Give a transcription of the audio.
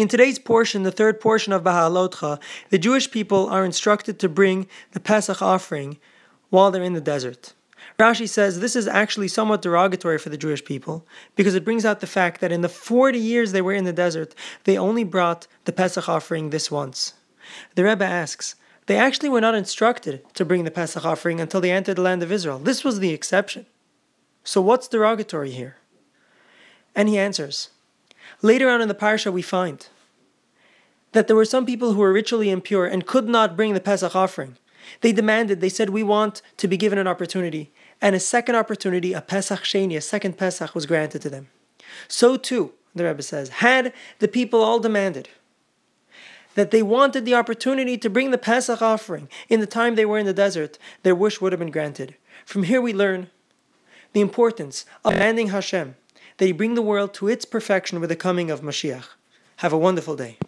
In today's portion, the third portion of Bahalotcha, the Jewish people are instructed to bring the Pesach offering while they're in the desert. Rashi says this is actually somewhat derogatory for the Jewish people because it brings out the fact that in the 40 years they were in the desert, they only brought the Pesach offering this once. The Rebbe asks, they actually were not instructed to bring the Pesach offering until they entered the land of Israel. This was the exception. So what's derogatory here? And he answers, Later on in the parsha, we find that there were some people who were ritually impure and could not bring the Pesach offering. They demanded, they said, We want to be given an opportunity. And a second opportunity, a Pesach Sheni, a second Pesach, was granted to them. So too, the Rebbe says, had the people all demanded that they wanted the opportunity to bring the Pesach offering in the time they were in the desert, their wish would have been granted. From here we learn the importance of demanding Hashem that bring the world to its perfection with the coming of Mashiach. Have a wonderful day.